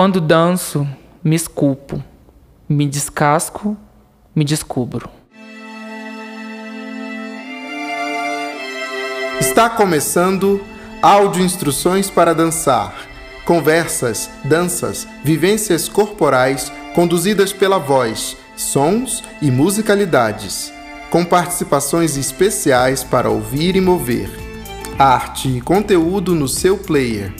Quando danço, me esculpo, me descasco, me descubro. Está começando Áudio Instruções para Dançar. Conversas, danças, vivências corporais conduzidas pela voz, sons e musicalidades, com participações especiais para ouvir e mover. Arte e conteúdo no seu player.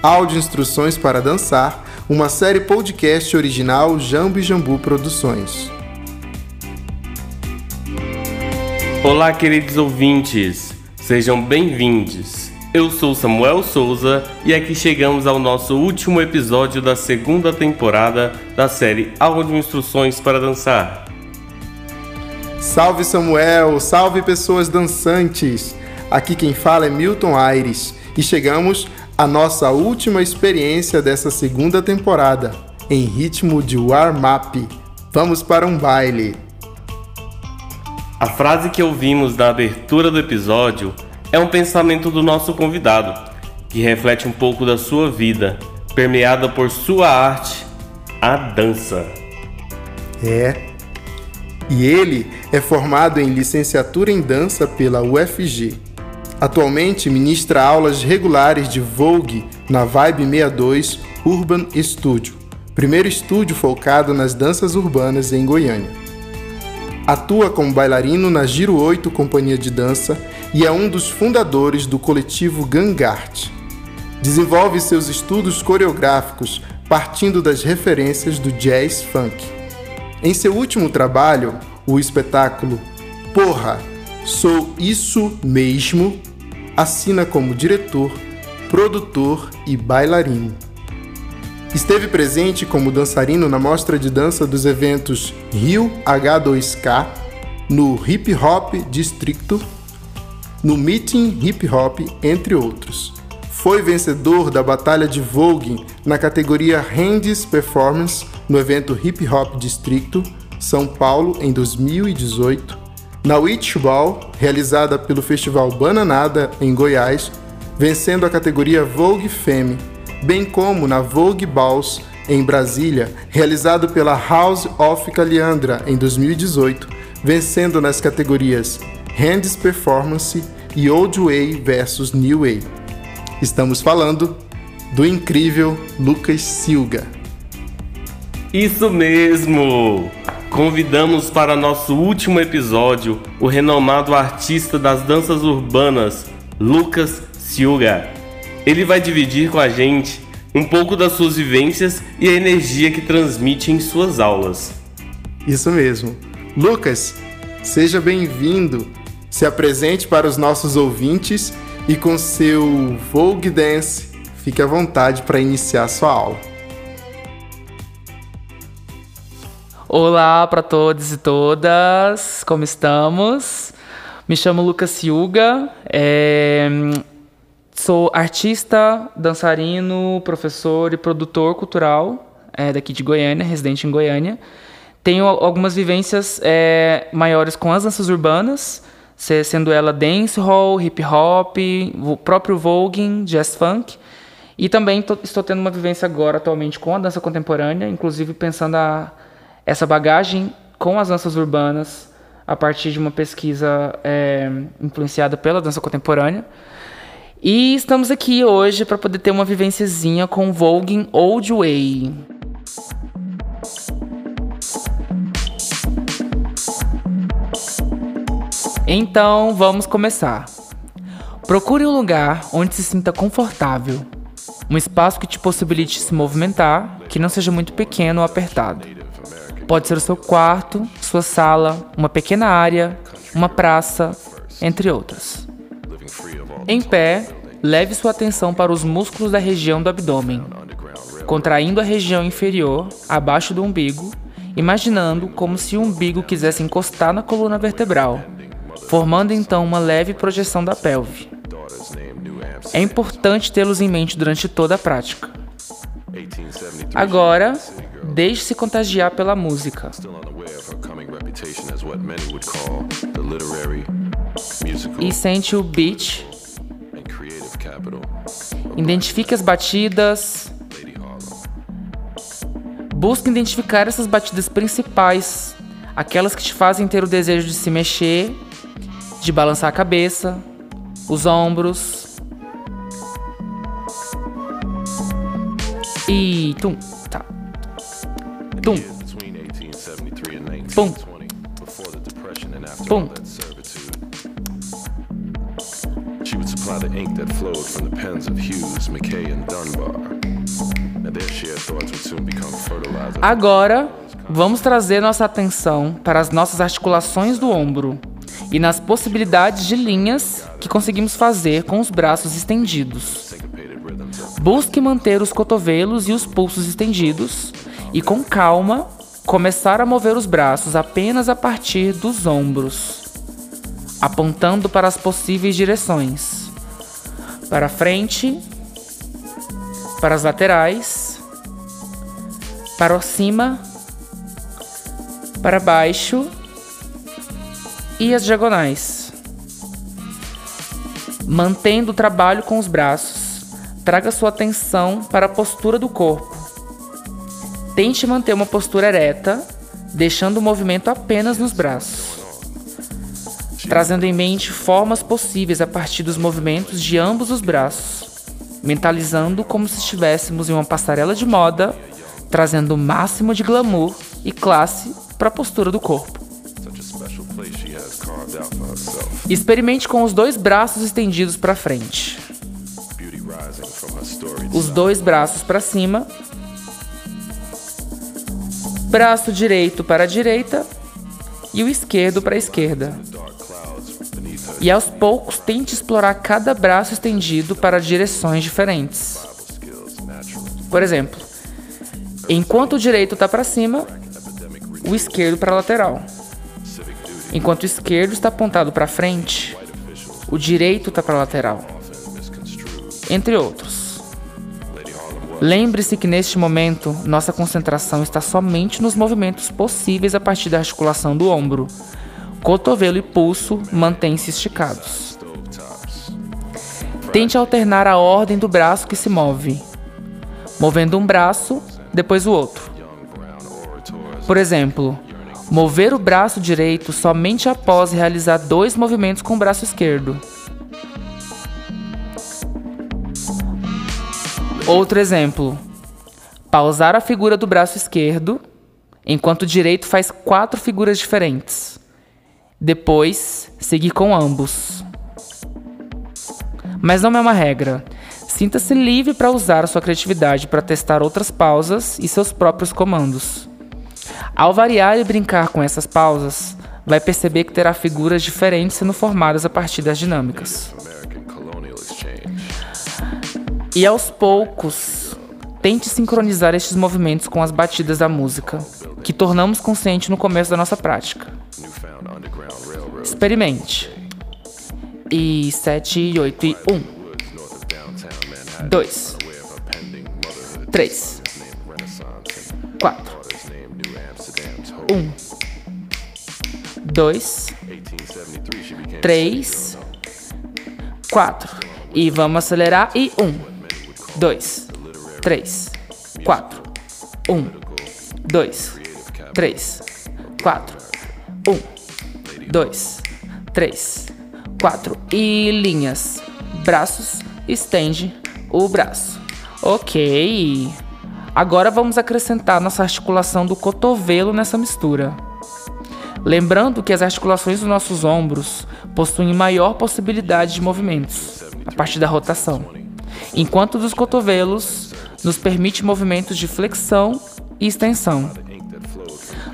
Áudio Instruções para Dançar, uma série podcast original Jambo e Jambu Produções. Olá, queridos ouvintes, sejam bem-vindos. Eu sou Samuel Souza e aqui chegamos ao nosso último episódio da segunda temporada da série Áudio Instruções para Dançar. Salve Samuel, salve pessoas dançantes! Aqui quem fala é Milton Aires e chegamos à nossa última experiência dessa segunda temporada, em ritmo de warm-up. Vamos para um baile! A frase que ouvimos na abertura do episódio é um pensamento do nosso convidado, que reflete um pouco da sua vida, permeada por sua arte, a dança. É. E ele é formado em licenciatura em dança pela UFG. Atualmente ministra aulas regulares de Vogue na Vibe 62 Urban Studio, primeiro estúdio focado nas danças urbanas em Goiânia. Atua como bailarino na Giro 8 Companhia de Dança e é um dos fundadores do coletivo Gangart. Desenvolve seus estudos coreográficos partindo das referências do jazz funk. Em seu último trabalho, o espetáculo Porra, Sou Isso Mesmo, assina como diretor, produtor e bailarino. Esteve presente como dançarino na mostra de dança dos eventos Rio H2K, no Hip Hop Distrito, no Meeting Hip Hop, entre outros. Foi vencedor da Batalha de Vogue na categoria Hands Performance no evento Hip Hop Distrito, São Paulo, em 2018 na Witch Ball, realizada pelo Festival Bananada em Goiás, vencendo a categoria Vogue Femme, bem como na Vogue Balls em Brasília, realizado pela House of Caliandra em 2018, vencendo nas categorias Hands Performance e Old Way versus New Way. Estamos falando do incrível Lucas Silga. Isso mesmo! Convidamos para nosso último episódio o renomado artista das danças urbanas, Lucas Silga. Ele vai dividir com a gente um pouco das suas vivências e a energia que transmite em suas aulas. Isso mesmo. Lucas, seja bem-vindo. Se apresente para os nossos ouvintes e com seu Vogue Dance, fique à vontade para iniciar sua aula. Olá para todos e todas, como estamos? Me chamo Lucas Silga, é... sou artista, dançarino, professor e produtor cultural é, daqui de Goiânia, residente em Goiânia. Tenho algumas vivências é, maiores com as danças urbanas, sendo ela dancehall, hip hop, o próprio voguing, jazz funk. E também tô, estou tendo uma vivência agora atualmente com a dança contemporânea, inclusive pensando a essa bagagem com as danças urbanas a partir de uma pesquisa é, influenciada pela dança contemporânea. E estamos aqui hoje para poder ter uma vivenciazinha com Voguing Old Way. Então, vamos começar. Procure um lugar onde se sinta confortável. Um espaço que te possibilite se movimentar, que não seja muito pequeno ou apertado. Pode ser o seu quarto, sua sala, uma pequena área, uma praça, entre outras. Em pé, leve sua atenção para os músculos da região do abdômen, contraindo a região inferior, abaixo do umbigo, imaginando como se o umbigo quisesse encostar na coluna vertebral, formando então uma leve projeção da pelve. É importante tê-los em mente durante toda a prática. Agora, Deixe-se contagiar pela música. E sente o beat. Identifique as batidas. Busque identificar essas batidas principais, aquelas que te fazem ter o desejo de se mexer, de balançar a cabeça, os ombros. E tum, Tum. Pum. Pum. She would supply the ink that flowed from the pens of Hughes, McKay and Dunbar. Agora, vamos trazer nossa atenção para as nossas articulações do ombro e nas possibilidades de linhas que conseguimos fazer com os braços estendidos. Busque manter os cotovelos e os pulsos estendidos e, com calma, começar a mover os braços apenas a partir dos ombros, apontando para as possíveis direções: para frente, para as laterais, para cima, para baixo e as diagonais. Mantendo o trabalho com os braços, traga sua atenção para a postura do corpo Tente manter uma postura ereta, deixando o movimento apenas nos braços, trazendo em mente formas possíveis a partir dos movimentos de ambos os braços, mentalizando como se estivéssemos em uma passarela de moda, trazendo o máximo de glamour e classe para a postura do corpo. Experimente com os dois braços estendidos para frente. Os dois braços para cima braço direito para a direita e o esquerdo para a esquerda. E aos poucos tente explorar cada braço estendido para direções diferentes. Por exemplo, enquanto o direito está para cima, o esquerdo para a lateral. Enquanto o esquerdo está apontado para frente, o direito está para a lateral. Entre outros. Lembre-se que neste momento nossa concentração está somente nos movimentos possíveis a partir da articulação do ombro. Cotovelo e pulso mantêm-se esticados. Tente alternar a ordem do braço que se move, movendo um braço, depois o outro. Por exemplo, mover o braço direito somente após realizar dois movimentos com o braço esquerdo. Outro exemplo: pausar a figura do braço esquerdo, enquanto o direito faz quatro figuras diferentes. Depois, seguir com ambos. Mas não é uma regra. Sinta-se livre para usar a sua criatividade para testar outras pausas e seus próprios comandos. Ao variar e brincar com essas pausas, vai perceber que terá figuras diferentes sendo formadas a partir das dinâmicas. E aos poucos, tente sincronizar estes movimentos com as batidas da música, que tornamos consciente no começo da nossa prática. Experimente. E 7, e 8 e 1. 2. 3. 4. 1. 2. 3. 4. E vamos acelerar. E 1 dois, três, quatro, um, dois, três, quatro, um, dois, três, quatro. E linhas, braços, estende o braço. Ok. Agora vamos acrescentar nossa articulação do cotovelo nessa mistura. Lembrando que as articulações dos nossos ombros possuem maior possibilidade de movimentos a partir da rotação enquanto dos cotovelos nos permite movimentos de flexão e extensão.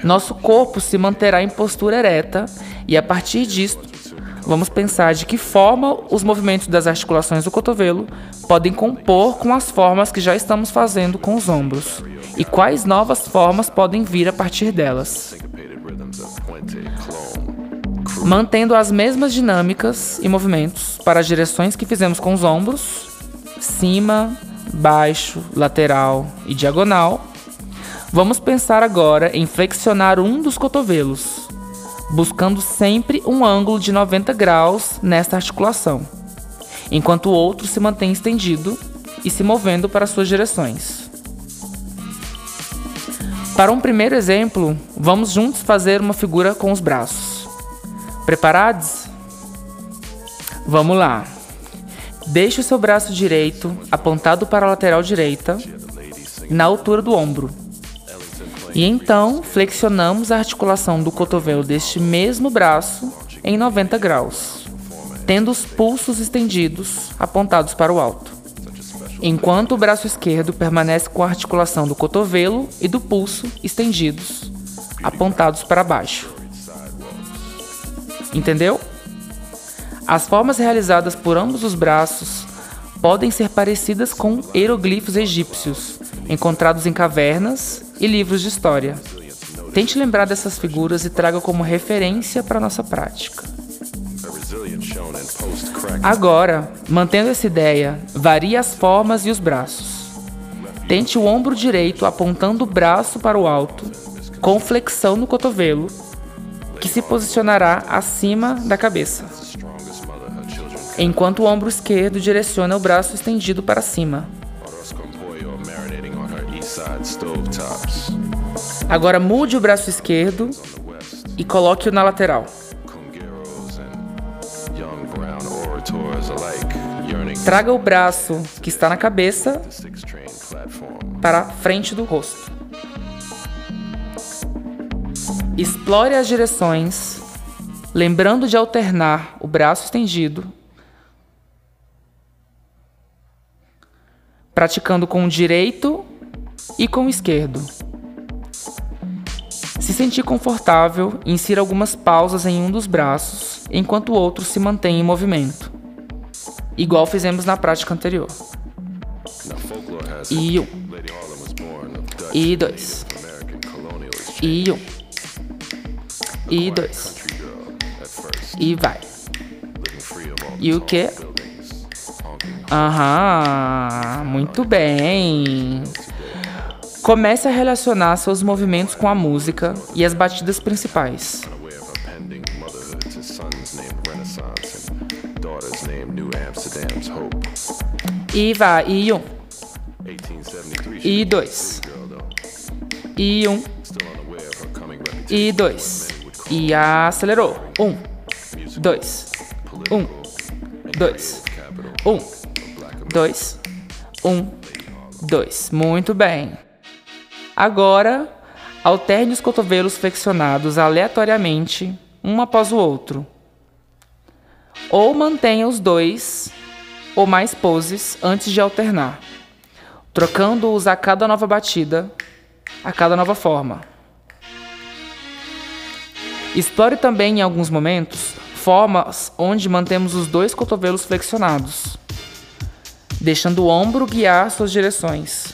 Nosso corpo se manterá em postura ereta e a partir disso, vamos pensar de que forma os movimentos das articulações do cotovelo podem compor com as formas que já estamos fazendo com os ombros e quais novas formas podem vir a partir delas. Mantendo as mesmas dinâmicas e movimentos para as direções que fizemos com os ombros, cima, baixo, lateral e diagonal, vamos pensar agora em flexionar um dos cotovelos, buscando sempre um ângulo de 90 graus nesta articulação, enquanto o outro se mantém estendido e se movendo para suas direções. Para um primeiro exemplo, vamos juntos fazer uma figura com os braços. Preparados? Vamos lá. Deixe o seu braço direito apontado para a lateral direita, na altura do ombro. E então flexionamos a articulação do cotovelo deste mesmo braço em 90 graus, tendo os pulsos estendidos apontados para o alto. Enquanto o braço esquerdo permanece com a articulação do cotovelo e do pulso estendidos, apontados para baixo. Entendeu? As formas realizadas por ambos os braços podem ser parecidas com hieroglifos egípcios, encontrados em cavernas e livros de história. Tente lembrar dessas figuras e traga como referência para nossa prática. Agora, mantendo essa ideia, varie as formas e os braços. Tente o ombro direito apontando o braço para o alto, com flexão no cotovelo, que se posicionará acima da cabeça enquanto o ombro esquerdo direciona o braço estendido para cima. Agora mude o braço esquerdo e coloque-o na lateral. Traga o braço que está na cabeça para a frente do rosto. Explore as direções, lembrando de alternar o braço estendido praticando com o direito e com o esquerdo. Se sentir confortável, insira algumas pausas em um dos braços, enquanto o outro se mantém em movimento, igual fizemos na prática anterior. E um. E dois. E um. E dois. E vai. E o que? Aham, muito bem. Comece a relacionar seus movimentos com a música e as batidas principais. E vai, e um. E dois. E um. E dois. E acelerou. Um. Dois. Um. Dois. Um dois, um, dois. Muito bem. Agora, alterne os cotovelos flexionados aleatoriamente, um após o outro. Ou mantenha os dois ou mais poses antes de alternar, trocando-os a cada nova batida, a cada nova forma. Explore também em alguns momentos formas onde mantemos os dois cotovelos flexionados deixando o ombro guiar suas direções,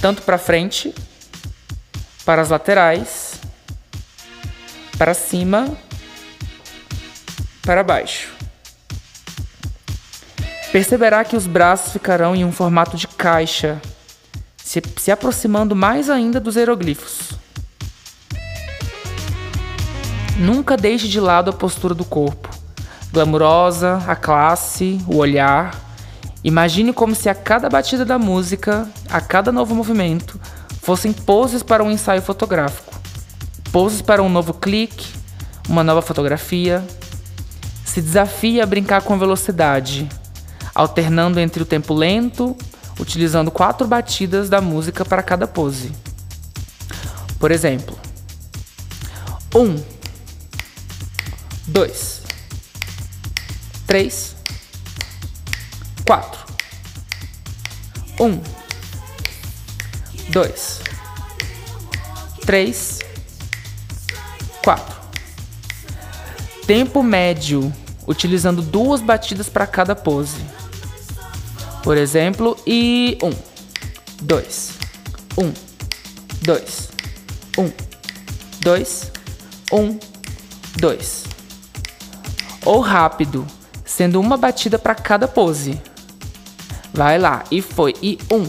tanto para frente, para as laterais, para cima, para baixo. Perceberá que os braços ficarão em um formato de caixa, se, se aproximando mais ainda dos hieroglifos. Nunca deixe de lado a postura do corpo, glamurosa, a classe, o olhar Imagine como se a cada batida da música, a cada novo movimento, fossem poses para um ensaio fotográfico, poses para um novo clique, uma nova fotografia. Se desafie a brincar com velocidade, alternando entre o tempo lento, utilizando quatro batidas da música para cada pose. Por exemplo, um, dois, três quatro, um, dois, três, quatro. Tempo médio, utilizando duas batidas para cada pose. Por exemplo, e um, dois, um, dois, um, dois, um, dois. Ou rápido, sendo uma batida para cada pose. Vai lá. E foi. E um.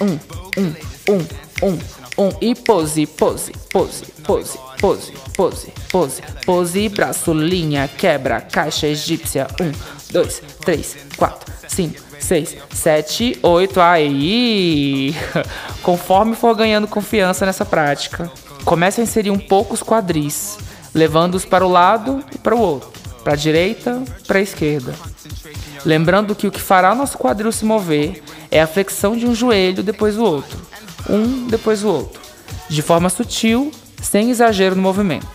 Um. Um. Um. Um. Um. E pose, pose, pose, pose, pose, pose, pose, pose, braço, linha, quebra, caixa egípcia. Um, dois, três, quatro, cinco, seis, sete, oito. Aí! Conforme for ganhando confiança nessa prática, comece a inserir um pouco os quadris, levando-os para o lado e para o outro, para a direita, para a esquerda. Lembrando que o que fará nosso quadril se mover é a flexão de um joelho depois do outro, um depois do outro, de forma sutil, sem exagero no movimento.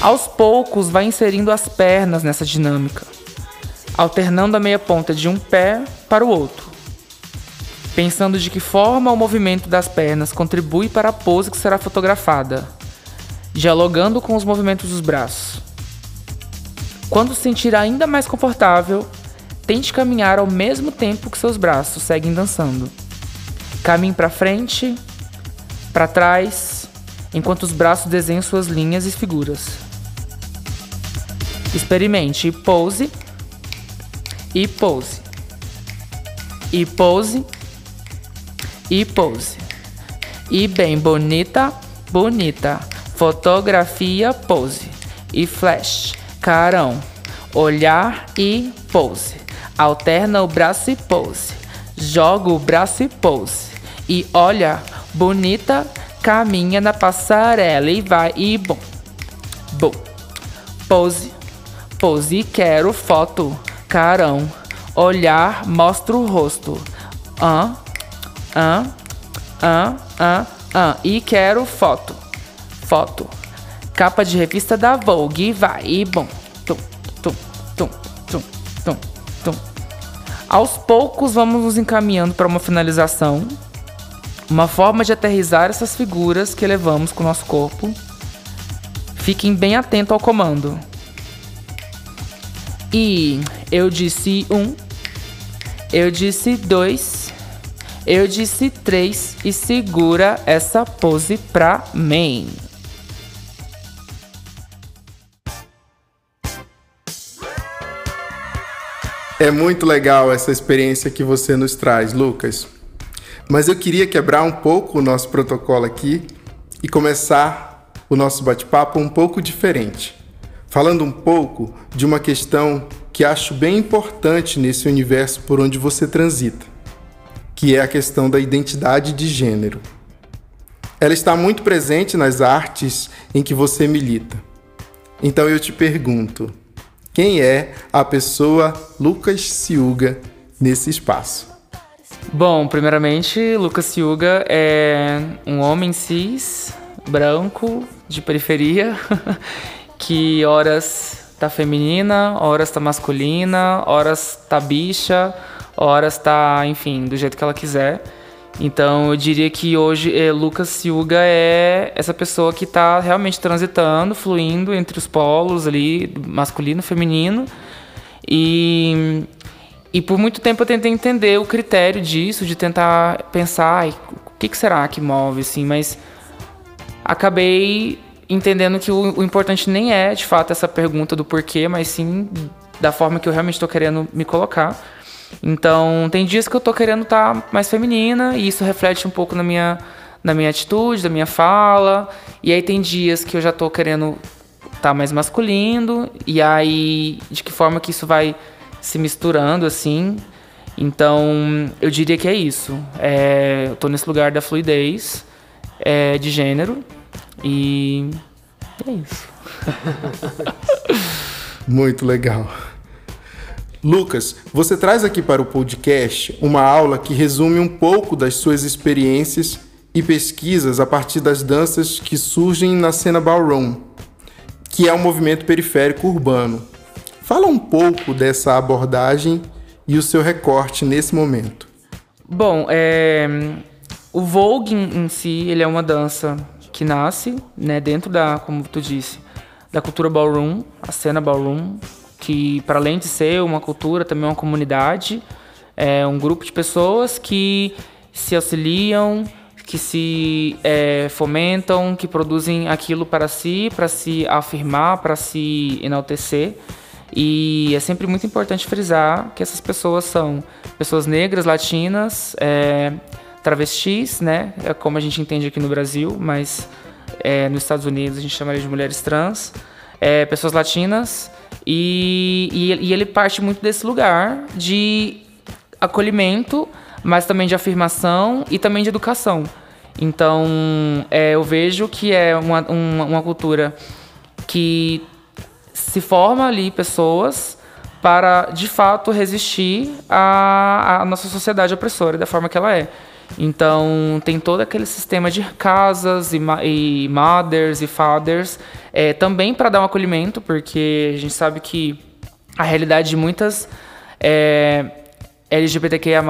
Aos poucos, vai inserindo as pernas nessa dinâmica, alternando a meia ponta de um pé para o outro, pensando de que forma o movimento das pernas contribui para a pose que será fotografada, dialogando com os movimentos dos braços. Quando se sentir ainda mais confortável, tente caminhar ao mesmo tempo que seus braços seguem dançando. Caminhe para frente, para trás, enquanto os braços desenham suas linhas e figuras. Experimente e pose. E pose. E pose. E pose. E bem bonita, bonita. Fotografia, pose. E flash, carão. Olhar e pose. Alterna o braço e pose. Joga o braço e pose. E olha, bonita, caminha na passarela e vai e bom. Bom. Pose Pose, quero foto. Carão. Olhar, mostra o rosto. Ah, ah, ah, ah, ah. E quero foto. Foto. Capa de revista da Vogue. Vai e bom. Tum, tum, tum, tum, tum, tum. Aos poucos vamos nos encaminhando para uma finalização. Uma forma de aterrizar essas figuras que levamos com o nosso corpo. Fiquem bem atentos ao comando. E eu disse um, eu disse dois, eu disse três e segura essa pose pra mim. É muito legal essa experiência que você nos traz, Lucas. Mas eu queria quebrar um pouco o nosso protocolo aqui e começar o nosso bate-papo um pouco diferente falando um pouco de uma questão que acho bem importante nesse universo por onde você transita, que é a questão da identidade de gênero. Ela está muito presente nas artes em que você milita. Então eu te pergunto: quem é a pessoa Lucas Ciuga nesse espaço? Bom, primeiramente, Lucas Ciuga é um homem cis, branco, de periferia, que horas tá feminina, horas tá masculina, horas tá bicha, horas tá, enfim, do jeito que ela quiser. Então eu diria que hoje é, Lucas Silga é essa pessoa que está realmente transitando, fluindo entre os polos ali, masculino e feminino. E, e por muito tempo eu tentei entender o critério disso, de tentar pensar o que, que será que move, assim, mas acabei entendendo que o, o, importante nem é, de fato, essa pergunta do porquê, mas sim da forma que eu realmente estou querendo me colocar. Então, tem dias que eu estou querendo estar tá mais feminina e isso reflete um pouco na minha, na minha atitude, da minha fala. E aí tem dias que eu já estou querendo estar tá mais masculino e aí de que forma que isso vai se misturando assim. Então, eu diria que é isso. É, eu estou nesse lugar da fluidez é, de gênero e é isso. Muito legal. Lucas, você traz aqui para o podcast uma aula que resume um pouco das suas experiências e pesquisas a partir das danças que surgem na cena ballroom, que é um movimento periférico urbano. Fala um pouco dessa abordagem e o seu recorte nesse momento. Bom, é... o Vogue em si ele é uma dança que nasce, né, dentro da, como tu disse, da cultura ballroom, a cena ballroom, que para além de ser uma cultura, também é uma comunidade, é um grupo de pessoas que se auxiliam, que se é, fomentam, que produzem aquilo para si, para se afirmar, para se enaltecer. E é sempre muito importante frisar que essas pessoas são pessoas negras, latinas, é, travestis, né? É como a gente entende aqui no Brasil, mas é, nos Estados Unidos a gente chamaria de mulheres trans. é, pessoas latinas, e, e, e ele parte muito desse lugar de acolhimento, mas também de afirmação e também de educação. Então, é, eu vejo que é uma, uma, uma, cultura que se forma ali pessoas para, de fato, resistir à, à nossa sociedade opressora da forma que ela é. Então, tem todo aquele sistema de casas e, e mothers e fathers, é, também para dar um acolhimento, porque a gente sabe que a realidade de muitas é, LGBTQIA+,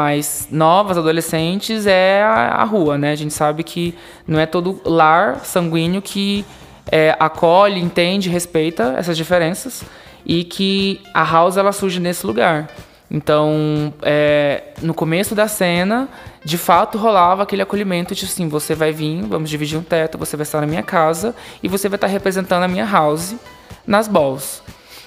novas, adolescentes, é a, a, rua, né? A gente sabe que não é todo lar sanguíneo que é, acolhe, entende, respeita essas diferenças e que a house ela surge nesse lugar. Então, é, no começo da cena, de fato rolava aquele acolhimento de assim, você vai vir, vamos dividir um teto, você vai estar na minha casa e você vai estar representando a minha house nas balls.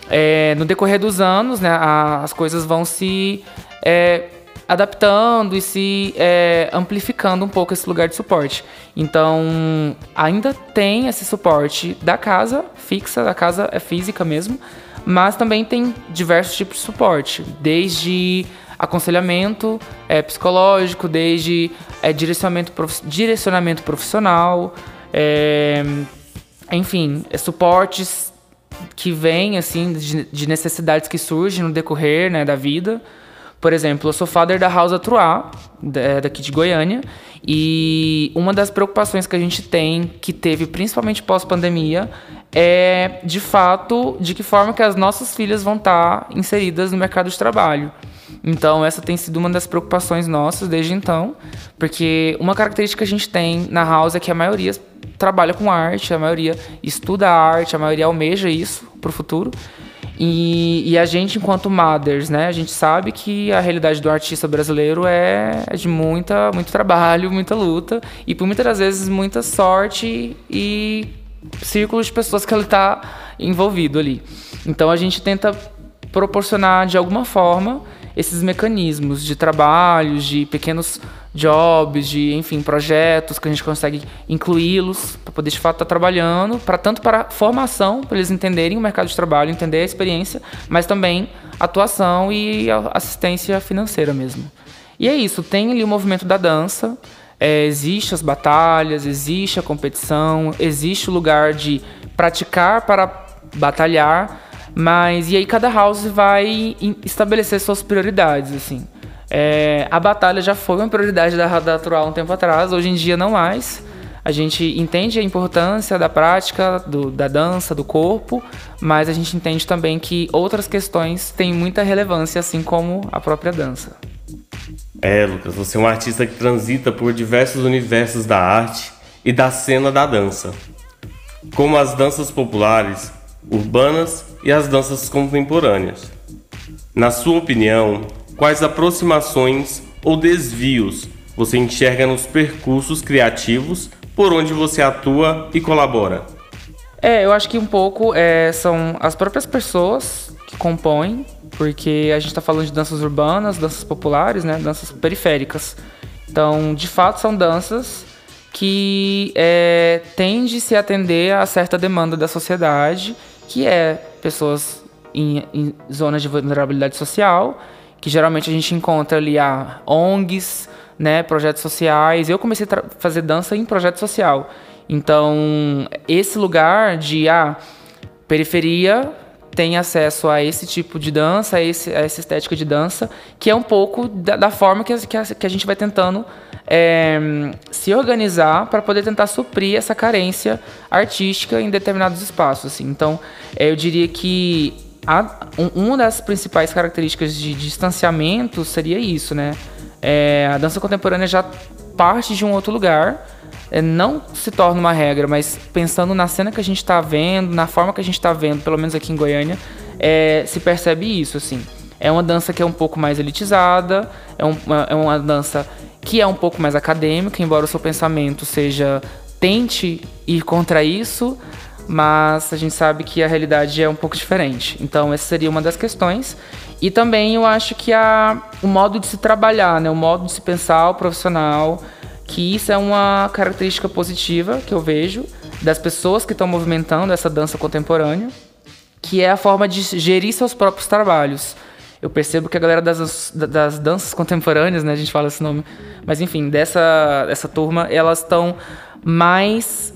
É, no decorrer dos anos, né, as coisas vão se é, adaptando e se é, amplificando um pouco esse lugar de suporte. Então, ainda tem esse suporte da casa fixa, da casa é física mesmo, mas também tem diversos tipos de suporte, desde aconselhamento é, psicológico, desde é, direcionamento, prof, direcionamento profissional, é, enfim, é, suportes que vêm assim de, de, necessidades que surgem no decorrer né, da vida. Por exemplo, eu sou father da House Atruá, daqui de Goiânia, e uma das preocupações que a gente tem, que teve principalmente pós-pandemia, é de fato de que forma que as nossas filhas vão estar inseridas no mercado de trabalho. Então, essa tem sido uma das preocupações nossas desde então, porque uma característica que a gente tem na House é que a maioria trabalha com arte, a maioria estuda arte, a maioria almeja isso para o futuro. E, e, a gente, enquanto mothers, né, a gente sabe que a realidade do artista brasileiro é, é de muita, muito trabalho, muita luta e por muitas vezes muita sorte e círculos de pessoas que ele está envolvido ali. Então a gente tenta proporcionar de alguma forma esses mecanismos de trabalhos, de pequenos jobs, de enfim projetos que a gente consegue incluí-los para poder de fato estar tá trabalhando, para tanto para formação, para eles entenderem o mercado de trabalho, entender a experiência, mas também atuação e assistência financeira mesmo. E é isso, tem ali o movimento da dança, é, existe as batalhas, existe a competição, existe o lugar de praticar para batalhar, mas e aí cada house vai estabelecer suas prioridades, assim. É, a batalha já foi uma prioridade da Rada Natural um tempo atrás, hoje em dia não mais. A gente entende a importância da prática, do, da dança, do corpo, mas a gente entende também que outras questões têm muita relevância, assim como a própria dança. É, Lucas, você é um artista que transita por diversos universos da arte e da cena da dança, como as danças populares, urbanas e as danças contemporâneas. Na sua opinião, quais aproximações ou desvios você enxerga nos percursos criativos por onde você atua e colabora? É, eu acho que um pouco é, são as próprias pessoas que compõem, porque a gente está falando de danças urbanas, danças populares, né, danças periféricas. Então, de fato, são danças que é, tende se atender a certa demanda da sociedade que é pessoas em, em zonas de vulnerabilidade social, que geralmente a gente encontra ali a ONGs, né, projetos sociais. Eu comecei a fazer dança em projeto social. Então, esse lugar de ah, periferia tem acesso a esse tipo de dança, a, esse, a essa estética de dança, que é um pouco da, da forma que a, que, a, que a gente vai tentando é, se organizar para poder tentar suprir essa carência artística em determinados espaços. Assim. Então, é, eu diria que a, um, uma das principais características de distanciamento seria isso, né? É, a dança contemporânea já parte de um outro lugar, não se torna uma regra, mas pensando na cena que a gente está vendo, na forma que a gente está vendo, pelo menos aqui em Goiânia, é, se percebe isso, assim. É uma dança que é um pouco mais elitizada, é, uma, é uma dança que é um pouco mais acadêmica, embora o seu pensamento seja tente ir contra isso, mas a gente sabe que a realidade é um pouco diferente. Então, essa seria uma das questões. E também eu acho que a, o modo de se trabalhar, né? o modo de se pensar, o profissional, que isso é uma característica positiva que eu vejo das pessoas que estão movimentando essa dança contemporânea, que é a forma de gerir seus próprios trabalhos. Eu percebo que a galera das, das danças contemporâneas, né, a gente fala esse nome, mas enfim, dessa, dessa turma, elas estão mais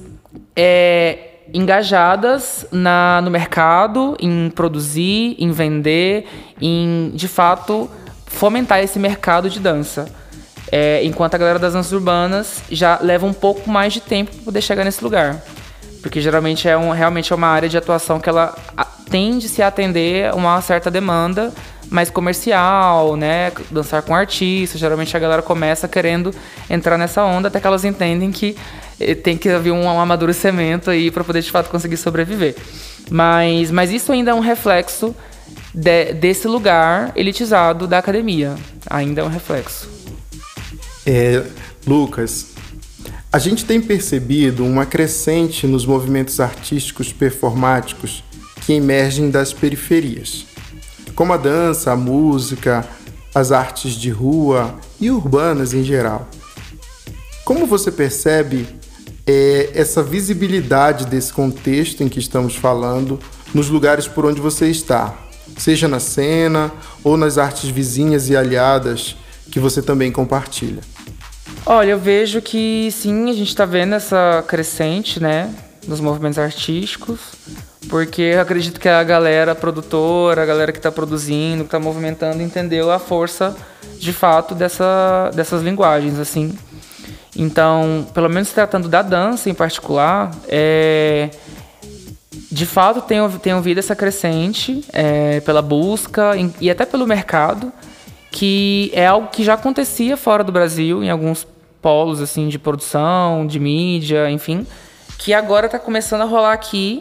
é, engajadas na, no mercado, em produzir, em vender, em de fato fomentar esse mercado de dança. É, enquanto a galera das danças urbanas já leva um pouco mais de tempo para poder chegar nesse lugar. Porque geralmente é um, realmente é uma área de atuação que ela tende a se atender a uma certa demanda mais comercial, né? Dançar com artistas. Geralmente a galera começa querendo entrar nessa onda até que elas entendem que eh, tem que haver um amadurecimento aí para poder de fato conseguir sobreviver. Mas, mas isso ainda é um reflexo de, desse lugar elitizado da academia. Ainda é um reflexo. É, Lucas, a gente tem percebido uma crescente nos movimentos artísticos performáticos que emergem das periferias, como a dança, a música, as artes de rua e urbanas em geral. Como você percebe é, essa visibilidade desse contexto em que estamos falando nos lugares por onde você está, seja na cena ou nas artes vizinhas e aliadas que você também compartilha? Olha, eu vejo que sim, a gente está vendo essa crescente, né, nos movimentos artísticos, porque eu acredito que a galera produtora, a galera que está produzindo, que está movimentando, entendeu a força de fato dessa, dessas linguagens, assim. Então, pelo menos tratando da dança em particular, é, de fato tenho, tenho ouvido essa crescente é, pela busca e até pelo mercado, que é algo que já acontecia fora do Brasil, em alguns polos assim de produção, de mídia, enfim, que agora está começando a rolar aqui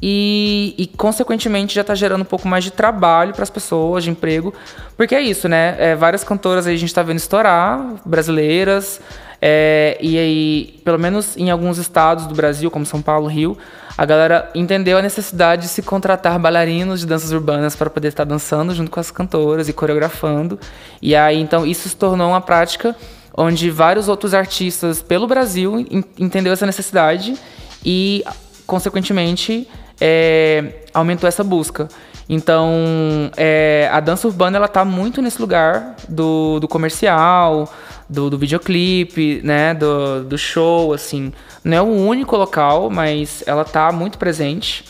e, e, consequentemente já está gerando um pouco mais de trabalho para as pessoas, de emprego, porque é isso, né? É, várias cantoras aí a gente está vendo estourar, brasileiras, é, e aí, pelo menos em alguns estados do Brasil, como São Paulo, Rio, a galera entendeu a necessidade de se contratar bailarinos de danças urbanas para poder estar dançando junto com as cantoras e coreografando. E aí, então, isso se tornou uma prática onde vários outros artistas pelo Brasil entendeu essa necessidade e, consequentemente, é, aumentou essa busca. Então, é, a dança urbana ela está muito nesse lugar do, do comercial, do, do videoclipe, né, do, do show, assim. Não é o único local, mas ela tá muito presente.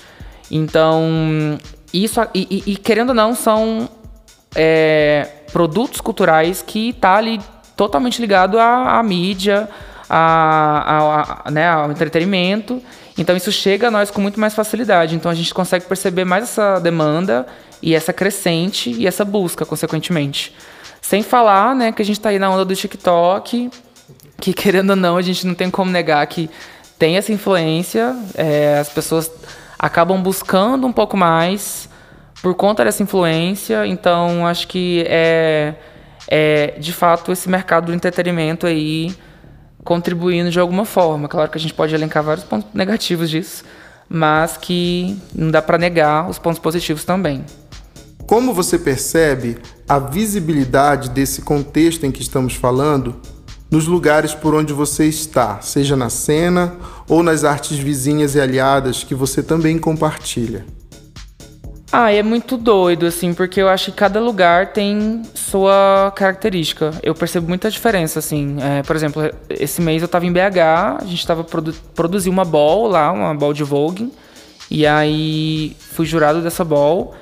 Então, isso, e, e, e querendo ou não, são é, produtos culturais que tá ali totalmente ligado à, à mídia, né, ao entretenimento. Então isso chega a nós com muito mais facilidade. Então a gente consegue perceber mais essa demanda e essa crescente e essa busca, consequentemente. Sem falar, né, que a gente está aí na onda do TikTok, que querendo ou não, a gente não tem como negar que tem essa influência. É, as pessoas acabam buscando um pouco mais por conta dessa influência. Então, acho que é, é de fato esse mercado do entretenimento aí contribuindo de alguma forma. Claro que a gente pode elencar vários pontos negativos disso, mas que não dá para negar os pontos positivos também. Como você percebe a visibilidade desse contexto em que estamos falando nos lugares por onde você está, seja na cena ou nas artes vizinhas e aliadas que você também compartilha? Ah, é muito doido, assim, porque eu acho que cada lugar tem sua característica. Eu percebo muita diferença, assim. É, por exemplo, esse mês eu estava em BH, a gente estava produ produzindo uma ball lá, uma ball de Vogue, e aí fui jurado dessa ball.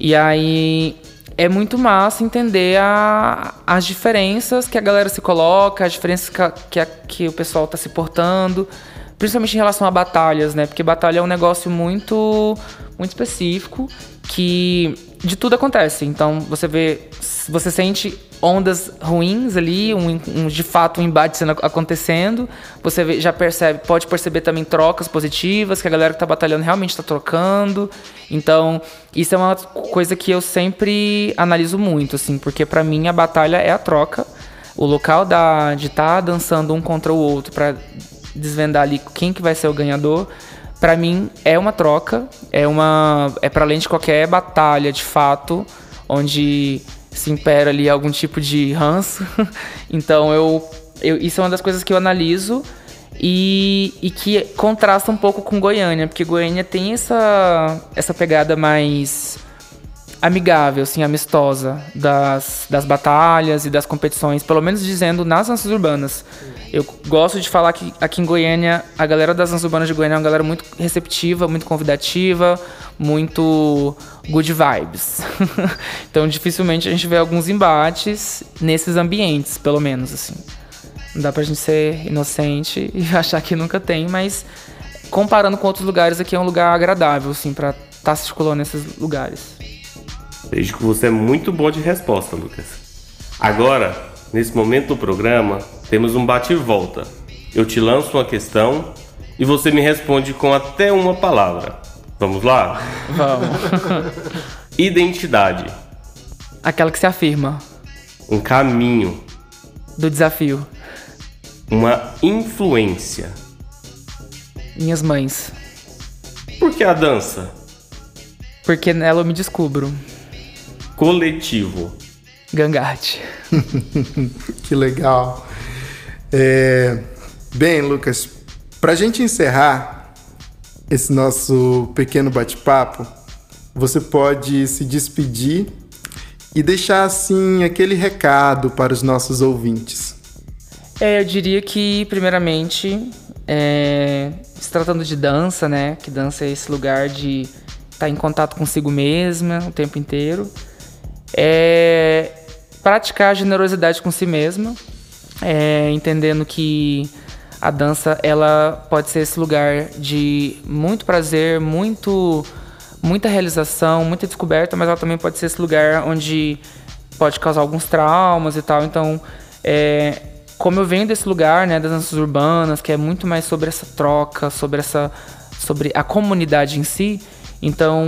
E aí é muito massa entender a, as diferenças que a galera se coloca, as diferenças que, a, que, a, que o pessoal está se portando, principalmente em relação a batalhas, né? Porque batalha é um negócio muito, muito específico que de tudo acontece. Então você vê, você sente ondas ruins ali, um, um, de fato um embate sendo, acontecendo. Você vê, já percebe, pode perceber também trocas positivas, que a galera que está batalhando realmente está trocando. Então, isso é uma coisa que eu sempre analiso muito, assim, porque para mim a batalha é a troca. O local da, de estar tá dançando um contra o outro para desvendar ali quem que vai ser o ganhador, para mim é uma troca, é uma é para além de qualquer batalha de fato, onde se impera ali algum tipo de ranço. então eu, eu, isso é uma das coisas que eu analiso e, e que contrasta um pouco com Goiânia, porque Goiânia tem essa, essa pegada mais amigável, assim, amistosa das, das batalhas e das competições, pelo menos dizendo nas danças urbanas. Eu gosto de falar que aqui em Goiânia, a galera das danças urbanas de Goiânia é uma galera muito receptiva, muito convidativa, muito good vibes. então, dificilmente a gente vê alguns embates nesses ambientes, pelo menos, assim. Não dá pra gente ser inocente e achar que nunca tem, mas comparando com outros lugares, aqui é um lugar agradável, assim, pra estar tá circulando nesses lugares. Vejo que você é muito bom de resposta, Lucas. Agora, nesse momento do programa, temos um bate e volta. Eu te lanço uma questão e você me responde com até uma palavra. Vamos lá? Vamos. Identidade. Aquela que se afirma. Um caminho. Do desafio. Uma influência. Minhas mães. Por que a dança? Porque nela eu me descubro. Coletivo. Gangarte. que legal. É... Bem, Lucas, para a gente encerrar esse nosso pequeno bate-papo, você pode se despedir e deixar assim aquele recado para os nossos ouvintes. É, eu diria que, primeiramente, é, se tratando de dança, né? Que dança é esse lugar de estar tá em contato consigo mesma o tempo inteiro. É praticar a generosidade com si mesma, é, entendendo que a dança ela pode ser esse lugar de muito prazer, muito muita realização, muita descoberta, mas ela também pode ser esse lugar onde pode causar alguns traumas e tal. Então, é, como eu venho desse lugar, né, das danças urbanas, que é muito mais sobre essa troca, sobre essa sobre a comunidade em si, então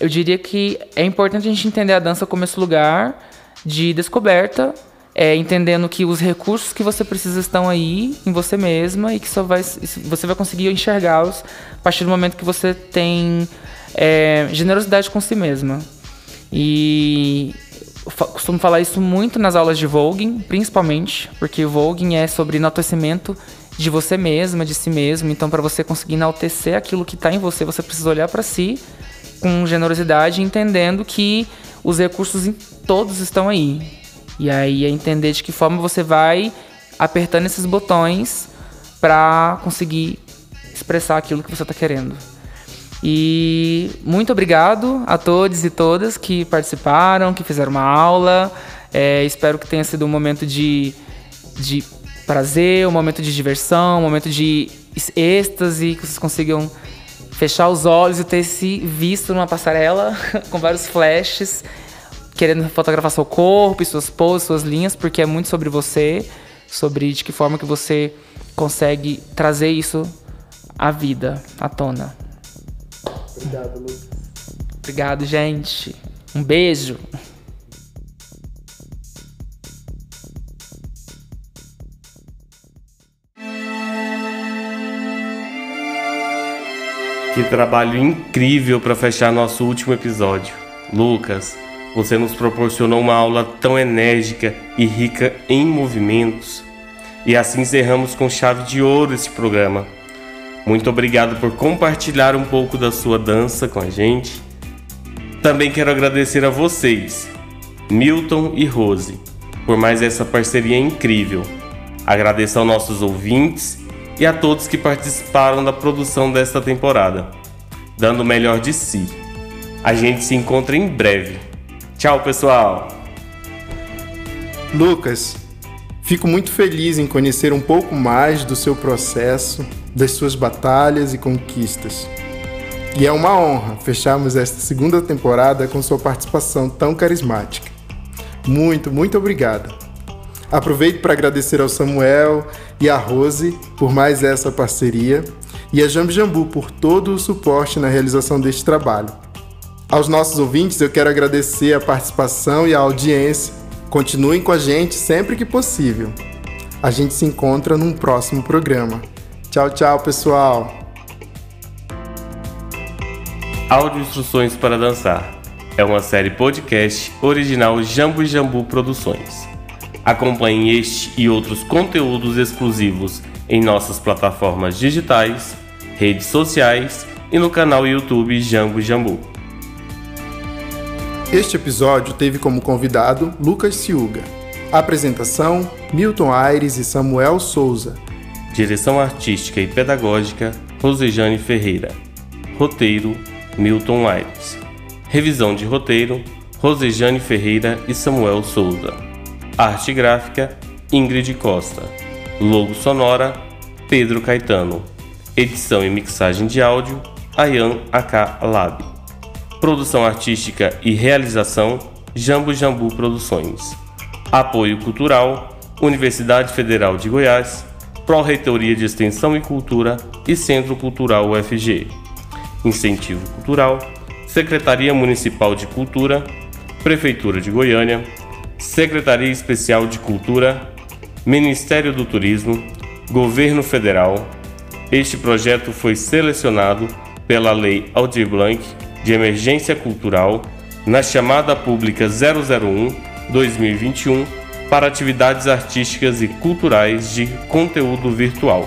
eu diria que é importante a gente entender a dança como esse lugar de descoberta, é, entendendo que os recursos que você precisa estão aí em você mesma e que só vai, você vai conseguir enxergá-los a partir do momento que você tem é, generosidade com si mesma. E costumo falar isso muito nas aulas de voguing, principalmente, porque voguing é sobre enaltecimento de você mesma, de si mesmo. Então, para você conseguir enaltecer aquilo que está em você, você precisa olhar para si com generosidade, entendendo que os recursos todos estão aí. E aí é entender de que forma você vai apertando esses botões para conseguir expressar aquilo que você está querendo. E muito obrigado a todos e todas que participaram, que fizeram uma aula. É, espero que tenha sido um momento de, de prazer, um momento de diversão, um momento de êxtase, que vocês consigam fechar os olhos e ter se visto numa passarela com vários flashes, querendo fotografar seu corpo, suas poses, suas linhas, porque é muito sobre você, sobre de que forma que você consegue trazer isso à vida, à tona. Obrigado, Lucas. Obrigado, gente. Um beijo. Que trabalho incrível para fechar nosso último episódio. Lucas, você nos proporcionou uma aula tão enérgica e rica em movimentos. E assim encerramos com chave de ouro esse programa. Muito obrigado por compartilhar um pouco da sua dança com a gente. Também quero agradecer a vocês, Milton e Rose, por mais essa parceria incrível. Agradeço aos nossos ouvintes e a todos que participaram da produção desta temporada, dando o melhor de si. A gente se encontra em breve. Tchau, pessoal! Lucas, fico muito feliz em conhecer um pouco mais do seu processo, das suas batalhas e conquistas. E é uma honra fecharmos esta segunda temporada com sua participação tão carismática. Muito, muito obrigado. Aproveito para agradecer ao Samuel e à Rose por mais essa parceria e a Jambi Jambu por todo o suporte na realização deste trabalho. Aos nossos ouvintes, eu quero agradecer a participação e a audiência. Continuem com a gente sempre que possível. A gente se encontra num próximo programa. Tchau, tchau, pessoal. Áudio Instruções para Dançar é uma série podcast original Jambu Jambu Produções. Acompanhe este e outros conteúdos exclusivos em nossas plataformas digitais, redes sociais e no canal YouTube Jambo Jambu. Este episódio teve como convidado Lucas Ciuga. Apresentação: Milton Aires e Samuel Souza. Direção artística e pedagógica: Rosejane Ferreira. Roteiro: Milton Aires. Revisão de roteiro: Rosejane Ferreira e Samuel Souza. Arte gráfica: Ingrid Costa. Logo sonora: Pedro Caetano. Edição e mixagem de áudio: Ayan AK Lab. Produção artística e realização: Jambu Jambu Produções. Apoio cultural: Universidade Federal de Goiás, Pró-Reitoria de Extensão e Cultura e Centro Cultural UFG. Incentivo Cultural: Secretaria Municipal de Cultura, Prefeitura de Goiânia, Secretaria Especial de Cultura, Ministério do Turismo, Governo Federal. Este projeto foi selecionado pela Lei Aldir Blanc de Emergência Cultural na chamada pública 001-2021 para atividades artísticas e culturais de conteúdo virtual.